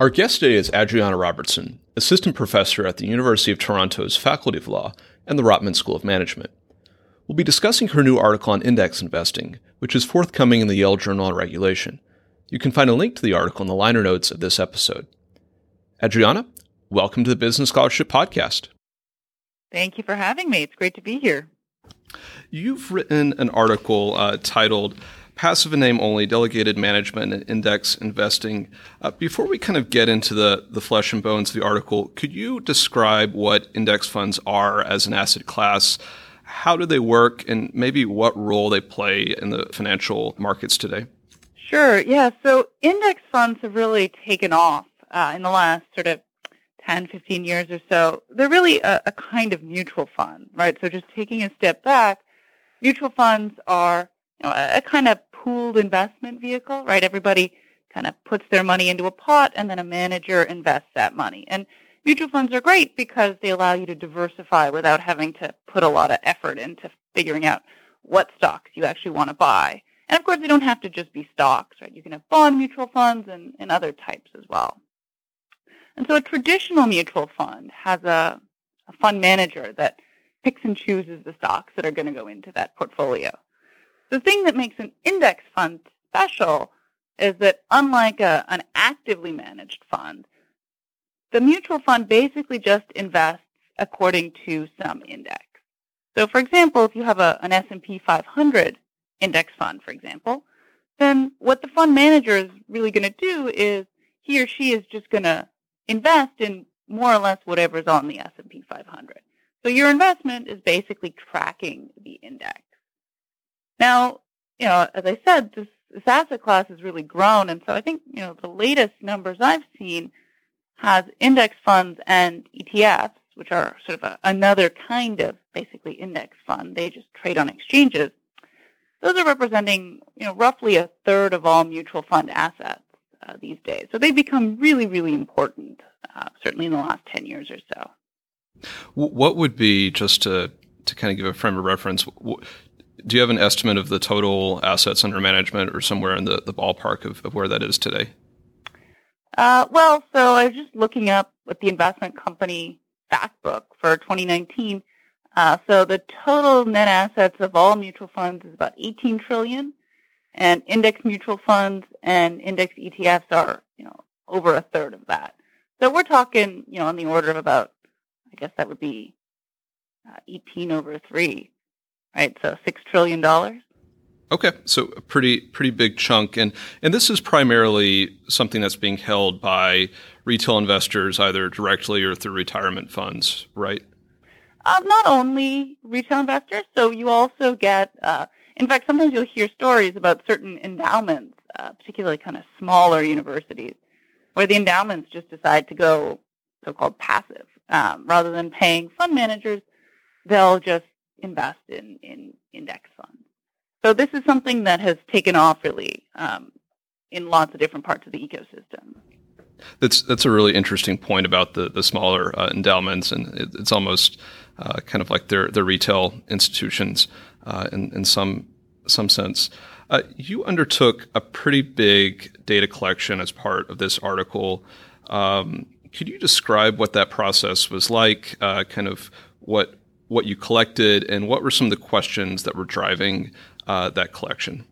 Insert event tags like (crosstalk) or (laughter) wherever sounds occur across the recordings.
Our guest today is Adriana Robertson, assistant professor at the University of Toronto's Faculty of Law and the Rotman School of Management. We'll be discussing her new article on index investing, which is forthcoming in the Yale Journal on Regulation. You can find a link to the article in the liner notes of this episode. Adriana, welcome to the Business Scholarship Podcast. Thank you for having me. It's great to be here. You've written an article uh, titled passive in name only, delegated management, and index investing. Uh, before we kind of get into the, the flesh and bones of the article, could you describe what index funds are as an asset class? How do they work, and maybe what role they play in the financial markets today? Sure. Yeah. So index funds have really taken off uh, in the last sort of 10, 15 years or so. They're really a, a kind of mutual fund, right? So just taking a step back, mutual funds are you know, a, a kind of pooled investment vehicle, right? Everybody kind of puts their money into a pot and then a manager invests that money. And mutual funds are great because they allow you to diversify without having to put a lot of effort into figuring out what stocks you actually want to buy. And of course, they don't have to just be stocks, right? You can have bond mutual funds and, and other types as well. And so a traditional mutual fund has a, a fund manager that picks and chooses the stocks that are going to go into that portfolio. The thing that makes an index fund special is that unlike a, an actively managed fund, the mutual fund basically just invests according to some index. So for example, if you have a, an S&P 500 index fund, for example, then what the fund manager is really going to do is he or she is just going to invest in more or less whatever is on the S&P 500. So your investment is basically tracking the index. Now, you know, as I said, this, this asset class has really grown, and so I think you know the latest numbers I've seen has index funds and ETFs, which are sort of a, another kind of basically index fund. They just trade on exchanges. Those are representing you know roughly a third of all mutual fund assets uh, these days. So they've become really, really important, uh, certainly in the last ten years or so. What would be just to to kind of give a frame of reference? Do you have an estimate of the total assets under management or somewhere in the, the ballpark of, of where that is today? Uh, well, so I was just looking up what the investment company fact book for 2019. Uh, so the total net assets of all mutual funds is about 18 trillion, and index mutual funds and index ETFs are, you know, over a third of that. So we're talking, you know, on the order of about, I guess that would be uh, 18 over three right? So six trillion dollars. Okay, so a pretty pretty big chunk, and and this is primarily something that's being held by retail investors, either directly or through retirement funds, right? Uh, not only retail investors, so you also get. Uh, in fact, sometimes you'll hear stories about certain endowments, uh, particularly kind of smaller universities, where the endowments just decide to go so-called passive um, rather than paying fund managers. They'll just invest in, in index funds. So this is something that has taken off really um, in lots of different parts of the ecosystem. That's that's a really interesting point about the the smaller uh, endowments, and it, it's almost uh, kind of like their their retail institutions uh, in in some some sense. Uh, you undertook a pretty big data collection as part of this article. Um, could you describe what that process was like? Uh, kind of what what you collected, and what were some of the questions that were driving uh, that collection?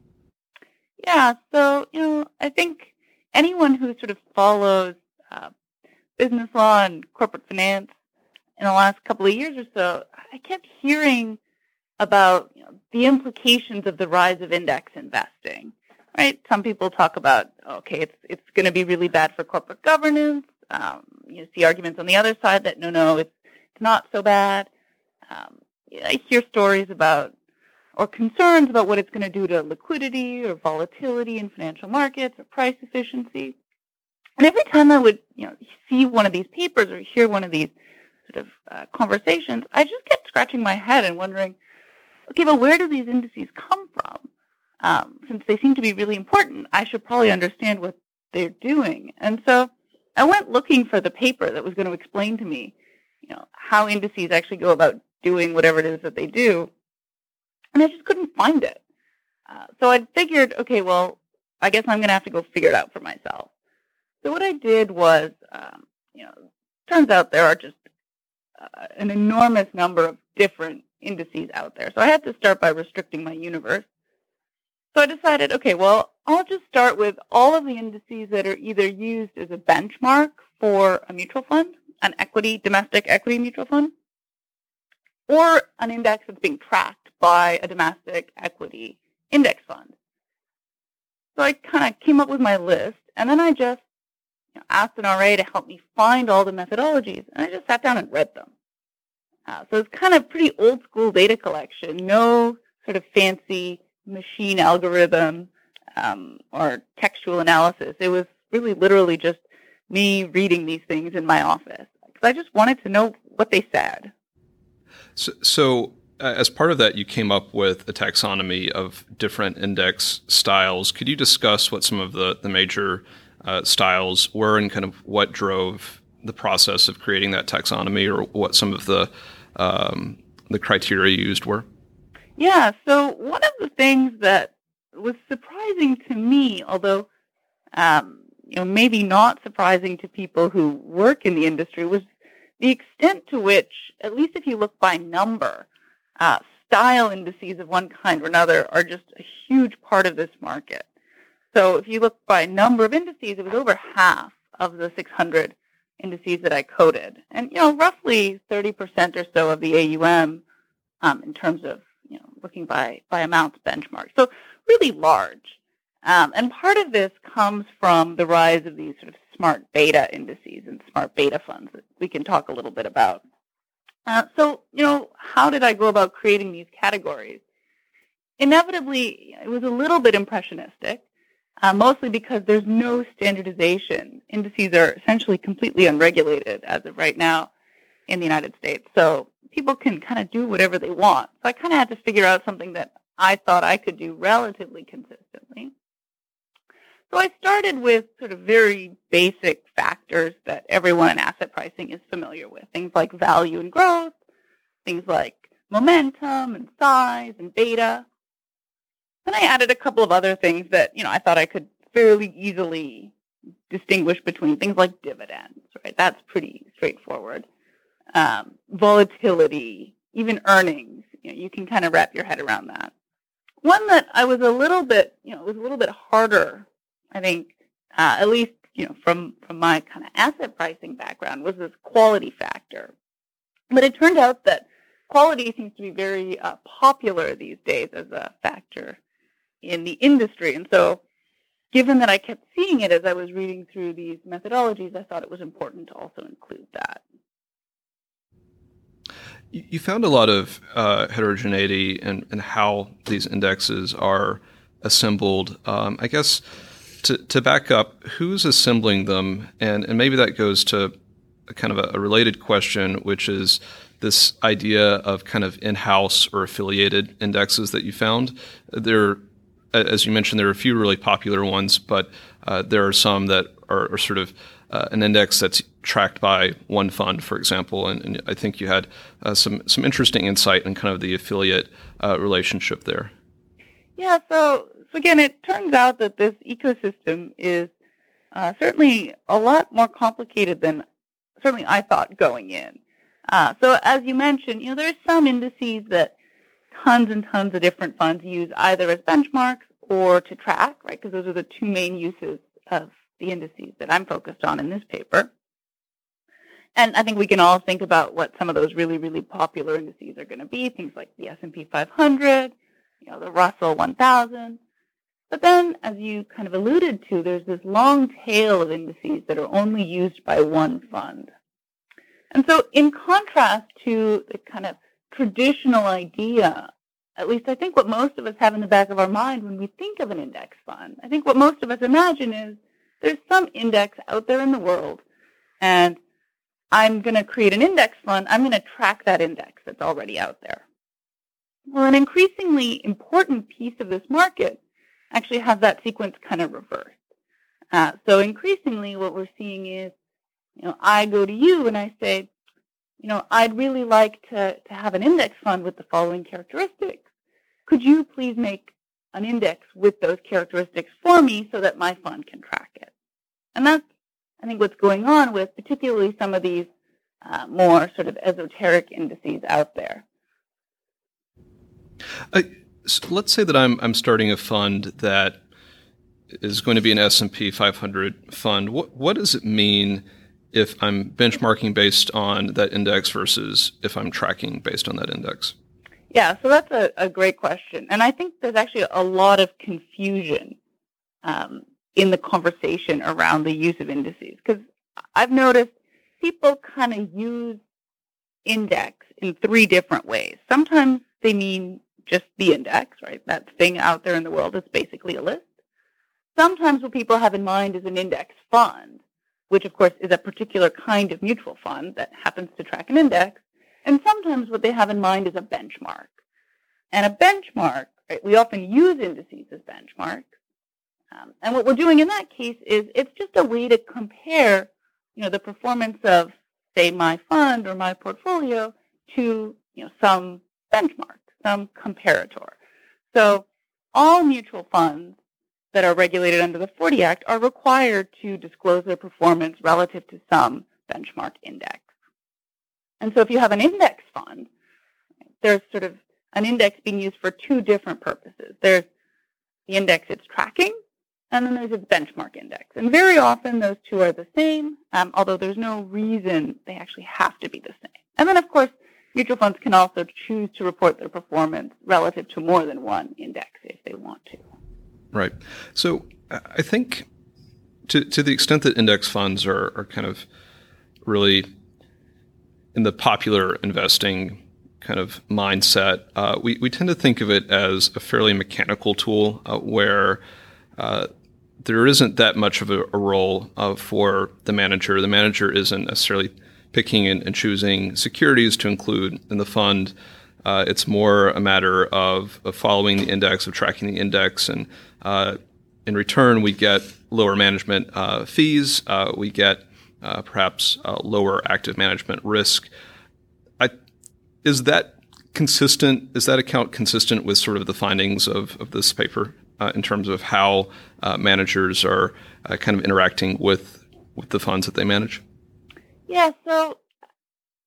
Yeah, so you know, I think anyone who sort of follows uh, business law and corporate finance in the last couple of years or so, I kept hearing about you know, the implications of the rise of index investing. Right? Some people talk about okay, it's it's going to be really bad for corporate governance. Um, you see arguments on the other side that no, no, it's it's not so bad. Um, I hear stories about or concerns about what it's going to do to liquidity or volatility in financial markets or price efficiency. And every time I would, you know, see one of these papers or hear one of these sort of uh, conversations, I just kept scratching my head and wondering, okay, but where do these indices come from? Um, since they seem to be really important, I should probably understand what they're doing. And so I went looking for the paper that was going to explain to me, you know, how indices actually go about doing whatever it is that they do. And I just couldn't find it. Uh, so I figured, okay, well, I guess I'm going to have to go figure it out for myself. So what I did was, um, you know, turns out there are just uh, an enormous number of different indices out there. So I had to start by restricting my universe. So I decided, okay, well, I'll just start with all of the indices that are either used as a benchmark for a mutual fund, an equity, domestic equity mutual fund, or an index that's being tracked by a domestic equity index fund. So I kind of came up with my list, and then I just you know, asked an RA to help me find all the methodologies, and I just sat down and read them. Uh, so it's kind of pretty old school data collection, no sort of fancy machine algorithm um, or textual analysis. It was really literally just me reading these things in my office because I just wanted to know what they said. So, so uh, as part of that, you came up with a taxonomy of different index styles. Could you discuss what some of the, the major uh, styles were and kind of what drove the process of creating that taxonomy or what some of the um, the criteria used were? Yeah, so one of the things that was surprising to me, although um, you know maybe not surprising to people who work in the industry, was the extent to which, at least if you look by number, uh, style indices of one kind or another are just a huge part of this market. So if you look by number of indices, it was over half of the 600 indices that I coded. And, you know, roughly 30% or so of the AUM um, in terms of, you know, looking by, by amounts benchmark. So really large. Um, and part of this comes from the rise of these sort of smart beta indices and smart beta funds that we can talk a little bit about. Uh, so, you know, how did I go about creating these categories? Inevitably, it was a little bit impressionistic uh, mostly because there's no standardization. Indices are essentially completely unregulated as of right now in the United States. So people can kind of do whatever they want. So I kind of had to figure out something that I thought I could do relatively consistently. So I started with sort of very basic factors that everyone in asset pricing is familiar with. Things like value and growth, things like momentum and size and beta. Then I added a couple of other things that, you know, I thought I could fairly easily distinguish between things like dividends, right? That's pretty straightforward. Um, volatility, even earnings, you know, you can kind of wrap your head around that. One that I was a little bit, you know, was a little bit harder, I think, uh, at least, you know, from, from my kind of asset pricing background was this quality factor. But it turned out that quality seems to be very uh, popular these days as a factor in the industry. And so given that I kept seeing it as I was reading through these methodologies, I thought it was important to also include that. You found a lot of uh, heterogeneity in, in, how these indexes are assembled. Um, I guess to, to back up, who's assembling them? And, and maybe that goes to a kind of a, a related question, which is this idea of kind of in-house or affiliated indexes that you found. There as you mentioned, there are a few really popular ones, but uh, there are some that are, are sort of uh, an index that's tracked by one fund, for example. And, and I think you had uh, some some interesting insight in kind of the affiliate uh, relationship there. Yeah. So again, it turns out that this ecosystem is uh, certainly a lot more complicated than certainly I thought going in. Uh, so, as you mentioned, you know, there are some indices that tons and tons of different funds use either as benchmarks or to track, right? Because those are the two main uses of the indices that I'm focused on in this paper. And I think we can all think about what some of those really, really popular indices are going to be, things like the S&P 500, you know, the Russell 1000. But then, as you kind of alluded to, there's this long tail of indices that are only used by one fund. And so in contrast to the kind of traditional idea, at least I think what most of us have in the back of our mind when we think of an index fund, I think what most of us imagine is there's some index out there in the world, and I'm going to create an index fund. I'm going to track that index that's already out there. Well, an increasingly important piece of this market actually has that sequence kind of reversed. Uh, so increasingly what we're seeing is, you know, I go to you and I say, you know, I'd really like to, to have an index fund with the following characteristics. Could you please make an index with those characteristics for me so that my fund can track it? And that's, I think, what's going on with particularly some of these uh, more sort of esoteric indices out there. Uh, so let's say that I'm I'm starting a fund that is going to be an S&P 500 fund. What what does it mean if I'm benchmarking based on that index versus if I'm tracking based on that index? Yeah, so that's a, a great question. And I think there's actually a lot of confusion um, in the conversation around the use of indices because I've noticed people kind of use index in three different ways. Sometimes they mean just the index, right? That thing out there in the world is basically a list. Sometimes what people have in mind is an index fund, which of course is a particular kind of mutual fund that happens to track an index. And sometimes what they have in mind is a benchmark. And a benchmark, right, we often use indices as benchmarks. Um, and what we're doing in that case is it's just a way to compare, you know, the performance of, say, my fund or my portfolio to, you know, some benchmark some comparator. So all mutual funds that are regulated under the 40 Act are required to disclose their performance relative to some benchmark index. And so if you have an index fund, there's sort of an index being used for two different purposes. There's the index it's tracking, and then there's its benchmark index. And very often those two are the same, um, although there's no reason they actually have to be the same. And then, of course, Mutual funds can also choose to report their performance relative to more than one index if they want to. Right. So I think to, to the extent that index funds are, are kind of really in the popular investing kind of mindset, uh, we, we tend to think of it as a fairly mechanical tool uh, where uh, there isn't that much of a, a role uh, for the manager. The manager isn't necessarily picking and, and choosing securities to include in the fund. Uh, it's more a matter of, of, following the index, of tracking the index, and uh, in return, we get lower management uh, fees. Uh, we get uh, perhaps uh, lower active management risk. I, is that consistent? Is that account consistent with sort of the findings of, of this paper in terms of how managers are kind of interacting with with the funds that they manage? Yeah, so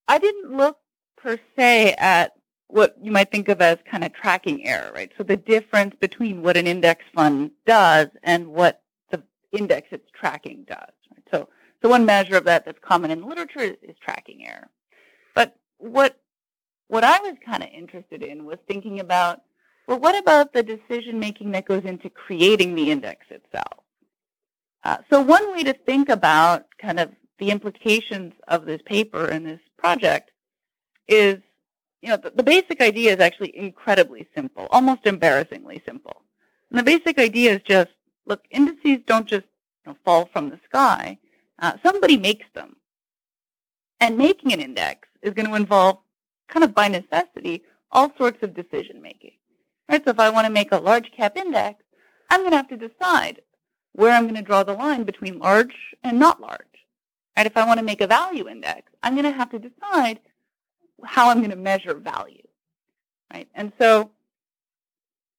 I didn't look per se at what you might think of as kind of tracking error, right? So the difference between what an index fund does and what the index it's tracking does. Right? So, so one measure of that that's common in literature is, is tracking error. But what what I was kind of interested in was thinking about, well, what about the decision making that goes into creating the index itself? Uh, so one way to think about kind of the implications of this paper and this project is, you know, the, the basic idea is actually incredibly simple, almost embarrassingly simple. And the basic idea is just, look, indices don't just you know, fall from the sky. Uh, somebody makes them. And making an index is going to involve, kind of by necessity, all sorts of decision making. Right? So if I want to make a large cap index, I'm going to have to decide where I'm going to draw the line between large and not large. And if I want to make a value index, I'm going to have to decide how I'm going to measure value, right? And so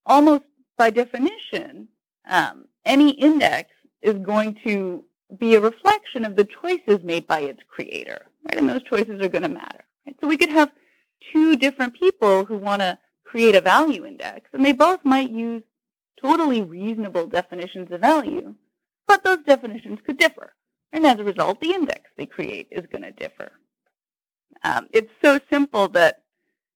almost by definition, um, any index is going to be a reflection of the choices made by its creator, right? And those choices are going to matter. Right? So we could have two different people who want to create a value index, and they both might use totally reasonable definitions of value, but those definitions could differ. And as a result, the index they create is going to differ. Um, it's so simple that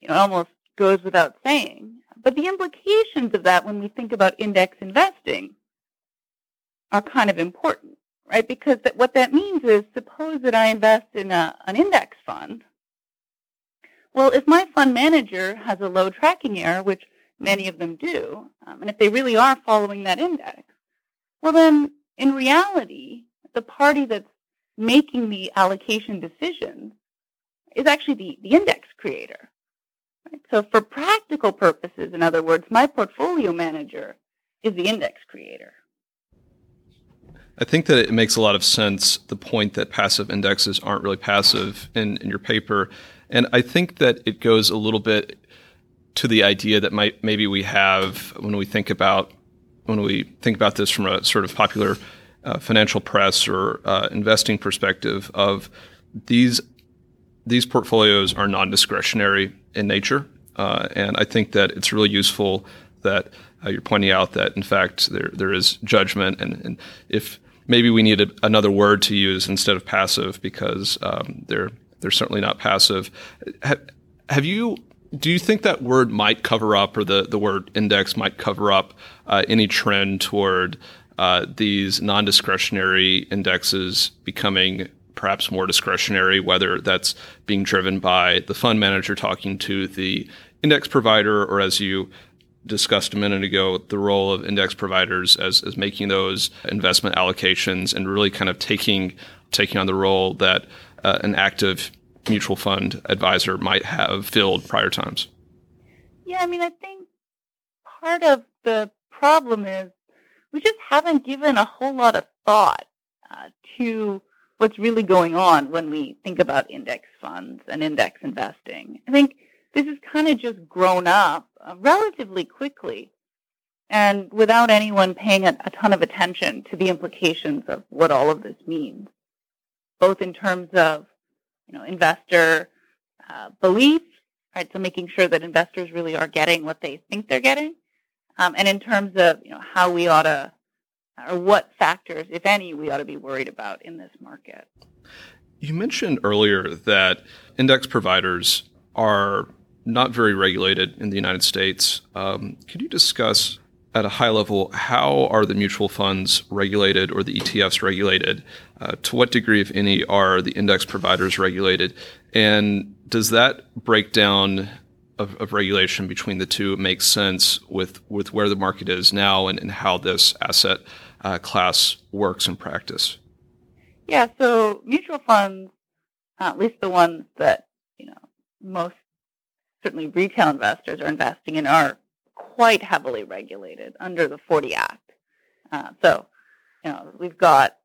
you know, it almost goes without saying. But the implications of that when we think about index investing are kind of important, right? Because that, what that means is suppose that I invest in a, an index fund. Well, if my fund manager has a low tracking error, which many of them do, um, and if they really are following that index, well then in reality, the party that's making the allocation decisions is actually the, the index creator. Right? So for practical purposes, in other words, my portfolio manager is the index creator. I think that it makes a lot of sense, the point that passive indexes aren't really passive in, in your paper. And I think that it goes a little bit to the idea that might maybe we have when we think about when we think about this from a sort of popular uh, financial press or uh, investing perspective of these these portfolios are non-discretionary in nature, uh, and I think that it's really useful that uh, you're pointing out that in fact there there is judgment, and, and if maybe we needed another word to use instead of passive because um, they're they're certainly not passive. Have, have you do you think that word might cover up, or the, the word index might cover up uh, any trend toward uh, these non discretionary indexes becoming perhaps more discretionary, whether that's being driven by the fund manager talking to the index provider, or as you discussed a minute ago, the role of index providers as, as making those investment allocations and really kind of taking taking on the role that uh, an active mutual fund advisor might have filled prior times? Yeah, I mean, I think part of the problem is we just haven't given a whole lot of thought uh, to what's really going on when we think about index funds and index investing. I think this has kind of just grown up uh, relatively quickly and without anyone paying a, a ton of attention to the implications of what all of this means, both in terms of you know, investor uh, belief, right? So making sure that investors really are getting what they think they're getting, um, and in terms of you know how we ought to, or what factors, if any, we ought to be worried about in this market. You mentioned earlier that index providers are not very regulated in the United States. Um, could you discuss at a high level, how are the mutual funds regulated or the ETFs regulated? Uh, to what degree, if any, are the index providers regulated? And does that breakdown of, of regulation between the two makes sense with, with where the market is now and, and how this asset uh, class works in practice? Yeah, so mutual funds, at least the ones that you know most certainly retail investors are investing in, are quite heavily regulated under the 40 Act. Uh, so, you know, we've got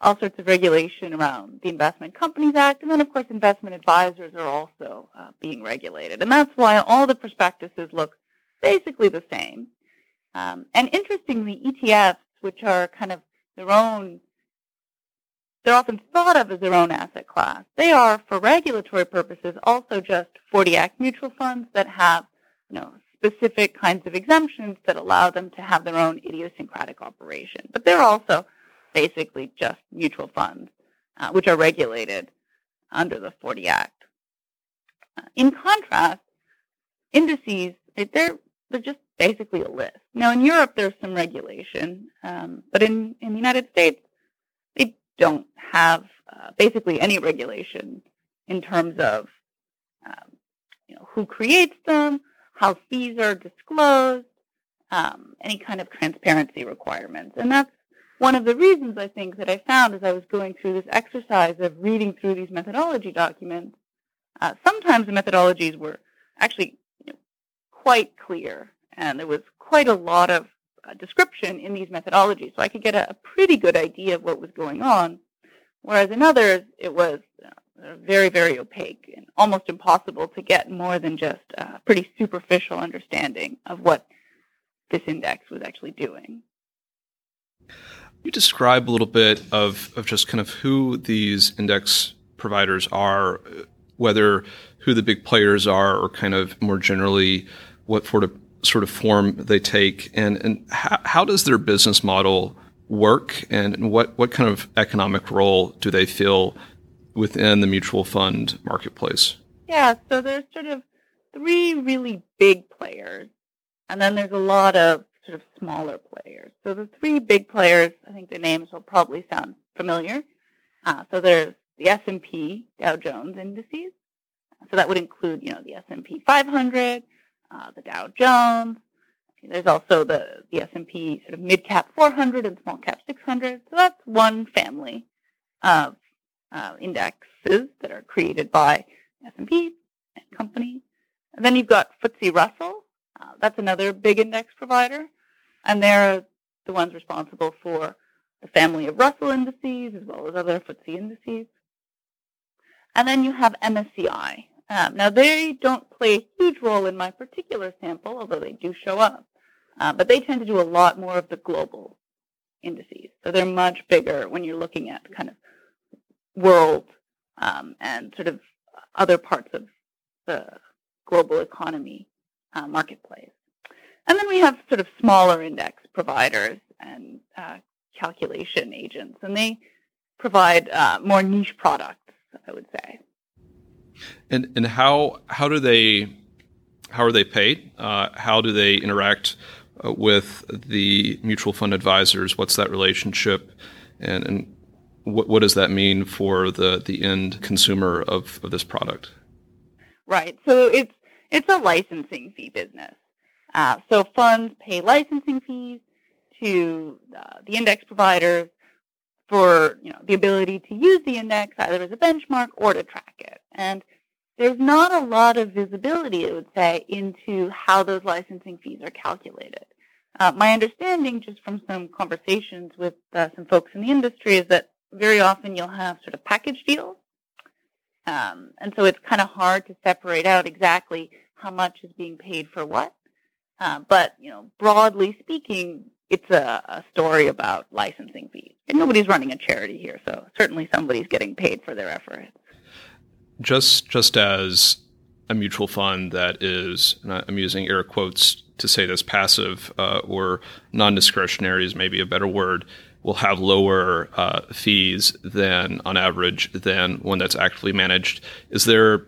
all sorts of regulation around the Investment Companies Act, and then, of course, investment advisors are also uh, being regulated. And that's why all the prospectuses look basically the same. Um, and interestingly, ETFs, which are kind of their own, they're often thought of as their own asset class. They are, for regulatory purposes, also just 40 Act mutual funds that have, you know, specific kinds of exemptions that allow them to have their own idiosyncratic operation. But they're also basically just mutual funds, uh, which are regulated under the 40 Act. Uh, in contrast, indices, they're, they're just basically a list. Now, in Europe, there's some regulation, um, but in, in the United States, they don't have uh, basically any regulation in terms of um, you know, who creates them, how fees are disclosed, um, any kind of transparency requirements. And that's one of the reasons I think that I found as I was going through this exercise of reading through these methodology documents, uh, sometimes the methodologies were actually you know, quite clear, and there was quite a lot of uh, description in these methodologies, so I could get a, a, pretty good idea of what was going on. Whereas in others, it was uh, very, very opaque and almost impossible to get more than just a pretty superficial understanding of what this index was actually doing. You describe a little bit of, of just kind of who these index providers are, whether who the big players are, or kind of more generally what sort of sort of form they take, and and how, how does their business model work, and what what kind of economic role do they fill within the mutual fund marketplace? Yeah, so there's sort of three really big players, and then there's a lot of sort of smaller players. So the three big players, I think the names will probably sound familiar. Uh, so there's the S&P Dow Jones indices. So that would include, you know, the S&P 500, uh, the Dow Jones, There's also the, the S&P sort of mid-cap 400 and small-cap 600. So that's one family of uh, indexes that are created by S&P and companies. And then you've got FTSE Russell. Uh, that's another big index provider. And they're the ones responsible for the family of Russell indices as well as other FTSE indices. And then you have MSCI. Um, now, they don't play a huge role in my particular sample, although they do show up. Uh, but they tend to do a lot more of the global indices. So they're much bigger when you're looking at kind of world um, and sort of other parts of the global economy uh, marketplace. And then we have sort of smaller index providers and uh, calculation agents, and they provide uh, more niche products, I would say. And and how how do they how are they paid? Uh, how do they interact uh, with the mutual fund advisors? What's that relationship, and and what what does that mean for the the end consumer of, of this product? Right. So it's it's a licensing fee business. Uh, so funds pay licensing fees to uh, the index providers for you know the ability to use the index either as a benchmark or to track it. And there's not a lot of visibility, I would say, into how those licensing fees are calculated. Uh, my understanding, just from some conversations with uh, some folks in the industry, is that very often you'll have sort of package deals. Um, and so it's kind of hard to separate out exactly how much is being paid for what. Uh, but, you know, broadly speaking, it's a, a, story about licensing fees. And nobody's running a charity here, so certainly somebody's getting paid for their efforts. Just, just as a mutual fund that is, I'm using air quotes to say this, passive uh, or non-discretionary is maybe a better word, will have lower uh, fees than, on average, than one that's actively managed. Is there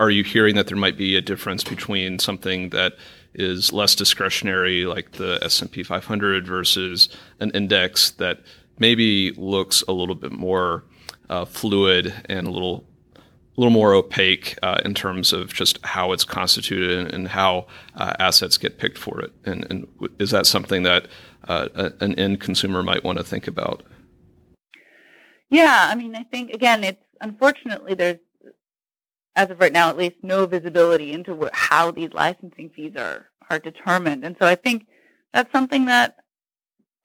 are you hearing that there might be a difference between something that is less discretionary, like the S&P 500, versus an index that maybe looks a little bit more uh, fluid and a little a little more opaque uh, in terms of just how it's constituted and, and how uh, assets get picked for it. And, and, is that something that uh, an end consumer might want to think about? Yeah, I mean, I think again, it's unfortunately there's as of right now, at least, no visibility into what, how these licensing fees are are determined. And so I think that's something that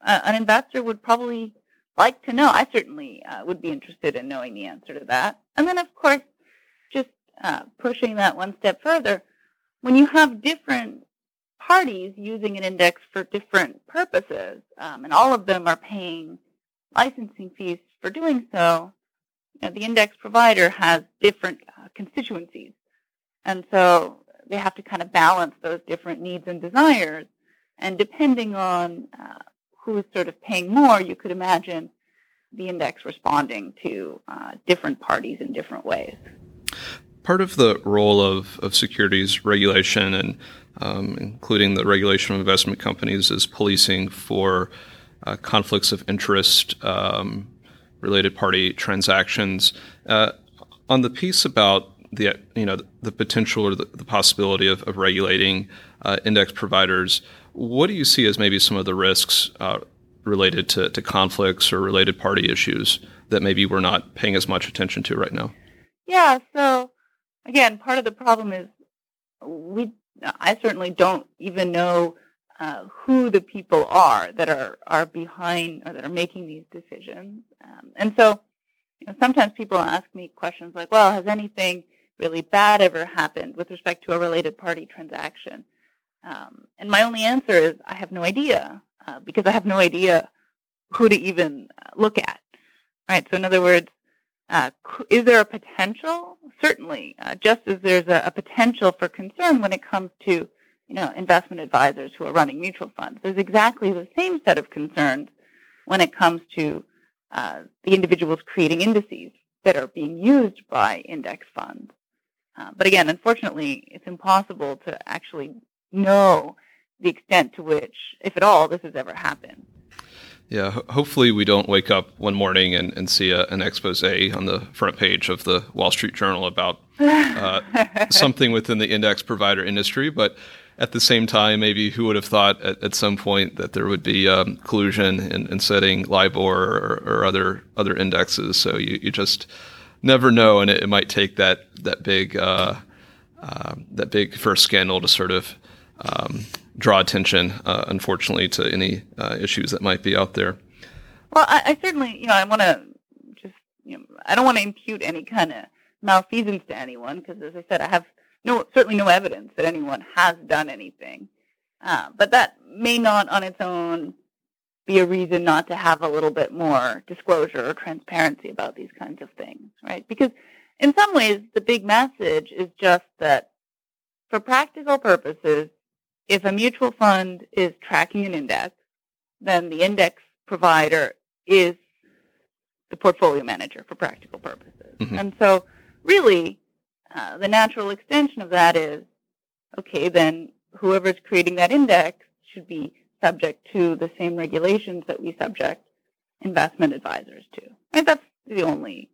uh, an investor would probably like to know. I certainly uh, would be interested in knowing the answer to that. And then, of course, just uh, pushing that one step further, when you have different parties using an index for different purposes, um, and all of them are paying licensing fees for doing so, know, the index provider has different uh, constituencies. And so they have to kind of balance those different needs and desires. And depending on uh, who's sort of paying more, you could imagine the index responding to uh, different parties in different ways. Part of the role of, of securities regulation and um, including the regulation of investment companies is policing for uh, conflicts of interest um, related party transactions. Uh, on the piece about the you know the potential or the, the possibility of, of regulating uh, index providers, what do you see as maybe some of the risks uh, related to, to conflicts or related party issues that maybe we're not paying as much attention to right now? Yeah. So again, part of the problem is we I certainly don't even know uh, who the people are that are, are behind or that are making these decisions. Um, and so you know, sometimes people ask me questions like, well, has anything really bad ever happened with respect to a related party transaction? Um, and my only answer is I have no idea uh, because I have no idea who to even uh, look at. Right. So in other words, uh, is there a potential? Certainly, uh, just as there's a, a, potential for concern when it comes to you know, investment advisors who are running mutual funds. There's exactly the same set of concerns when it comes to uh, the individuals creating indices that are being used by index funds. Uh, but again, unfortunately, it's impossible to actually know the extent to which, if at all, this has ever happened. Yeah, ho- hopefully we don't wake up one morning and, and see a, an expose on the front page of the Wall Street Journal about uh, (laughs) something within the index provider industry. But at the same time, maybe who would have thought at, at some point that there would be um, collusion in, in, setting LIBOR or, or, other other indexes? So you, you just never know, and it, it might take that that big uh, uh, that big first scandal to sort of um, draw attention, uh, unfortunately, to any uh, issues that might be out there. Well, I, I certainly, you know, I want to just, you know, I don't want to impute any kind of malfeasance to anyone because, as I said, I have no certainly no evidence that anyone has done anything. Uh, but that may not, on its own, be a reason not to have a little bit more disclosure or transparency about these kinds of things, right? Because in some ways, the big message is just that for practical purposes, if a mutual fund is tracking an index, then the index provider is the portfolio manager for practical purposes. Mm-hmm. And so really, uh, the natural extension of that is, okay, then whoever's creating that index should be subject to the same regulations that we subject investment advisors to. Right? That's the only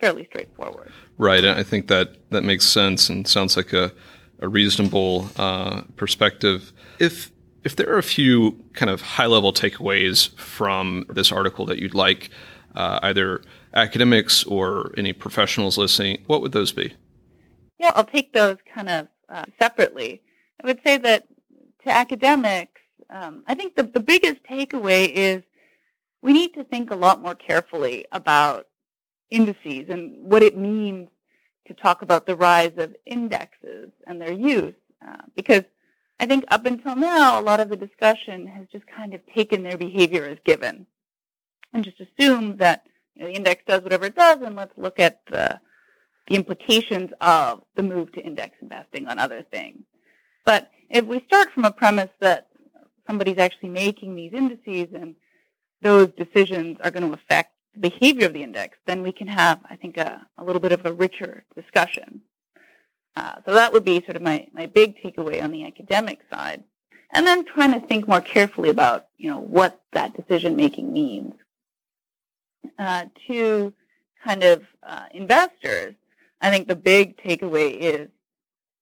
fairly straightforward. Right. I think that that makes sense and sounds like a, a reasonable uh, perspective. If if there are a few kind of high level takeaways from this article that you'd like uh, either academics or any professionals listening, what would those be? Yeah, I'll take those kind of uh, separately. I would say that to academics, um, I think the, the biggest takeaway is we need to think a lot more carefully about indices and what it means to talk about the rise of indexes and their use. Uh, because I think up until now, a lot of the discussion has just kind of taken their behavior as given and just assumed that know, the index does whatever it does, and let's look at the, the implications of the move to index investing on other things. But if we start from a premise that somebody's actually making these indices and those decisions are going to affect the behavior of the index, then we can have, I think, a, a little bit of a richer discussion. Uh, so that would be sort of my, my big takeaway on the academic side. And then trying to think more carefully about, you know, what that decision making means. Uh, to kind of uh, investors, I think the big takeaway is,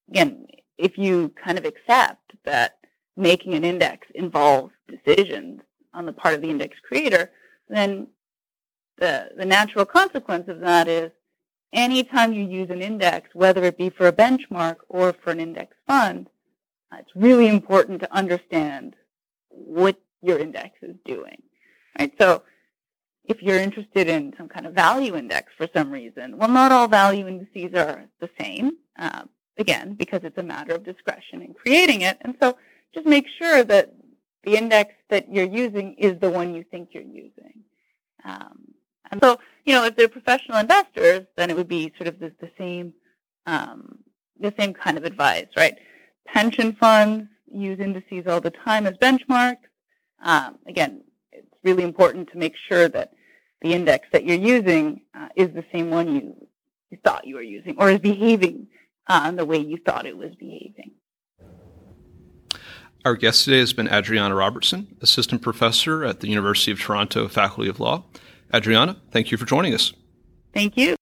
again, if you kind of accept that making an index involves decisions on the part of the index creator, then the, the natural consequence of that is anytime you use an index, whether it be for a benchmark or for an index fund, uh, it's really important to understand what your index is doing. Right? So if you're interested in some kind of value index for some reason, well, not all value indices are the same, uh, again, because it's a matter of discretion in creating it. And so just make sure that the index that you're using is the one you think you're using. Um, and so, you know, if they're professional investors, then it would be sort of the, the same, um, the same kind of advice, right? Pension funds use indices all the time as benchmarks. Um, again, it's really important to make sure that the index that you're using uh, is the same one you, you thought you were using or is behaving uh, the way you thought it was behaving. Our guest today has been Adriana Robertson, Assistant Professor at the University of Toronto Faculty of Law. Adriana, thank you for joining us. Thank you.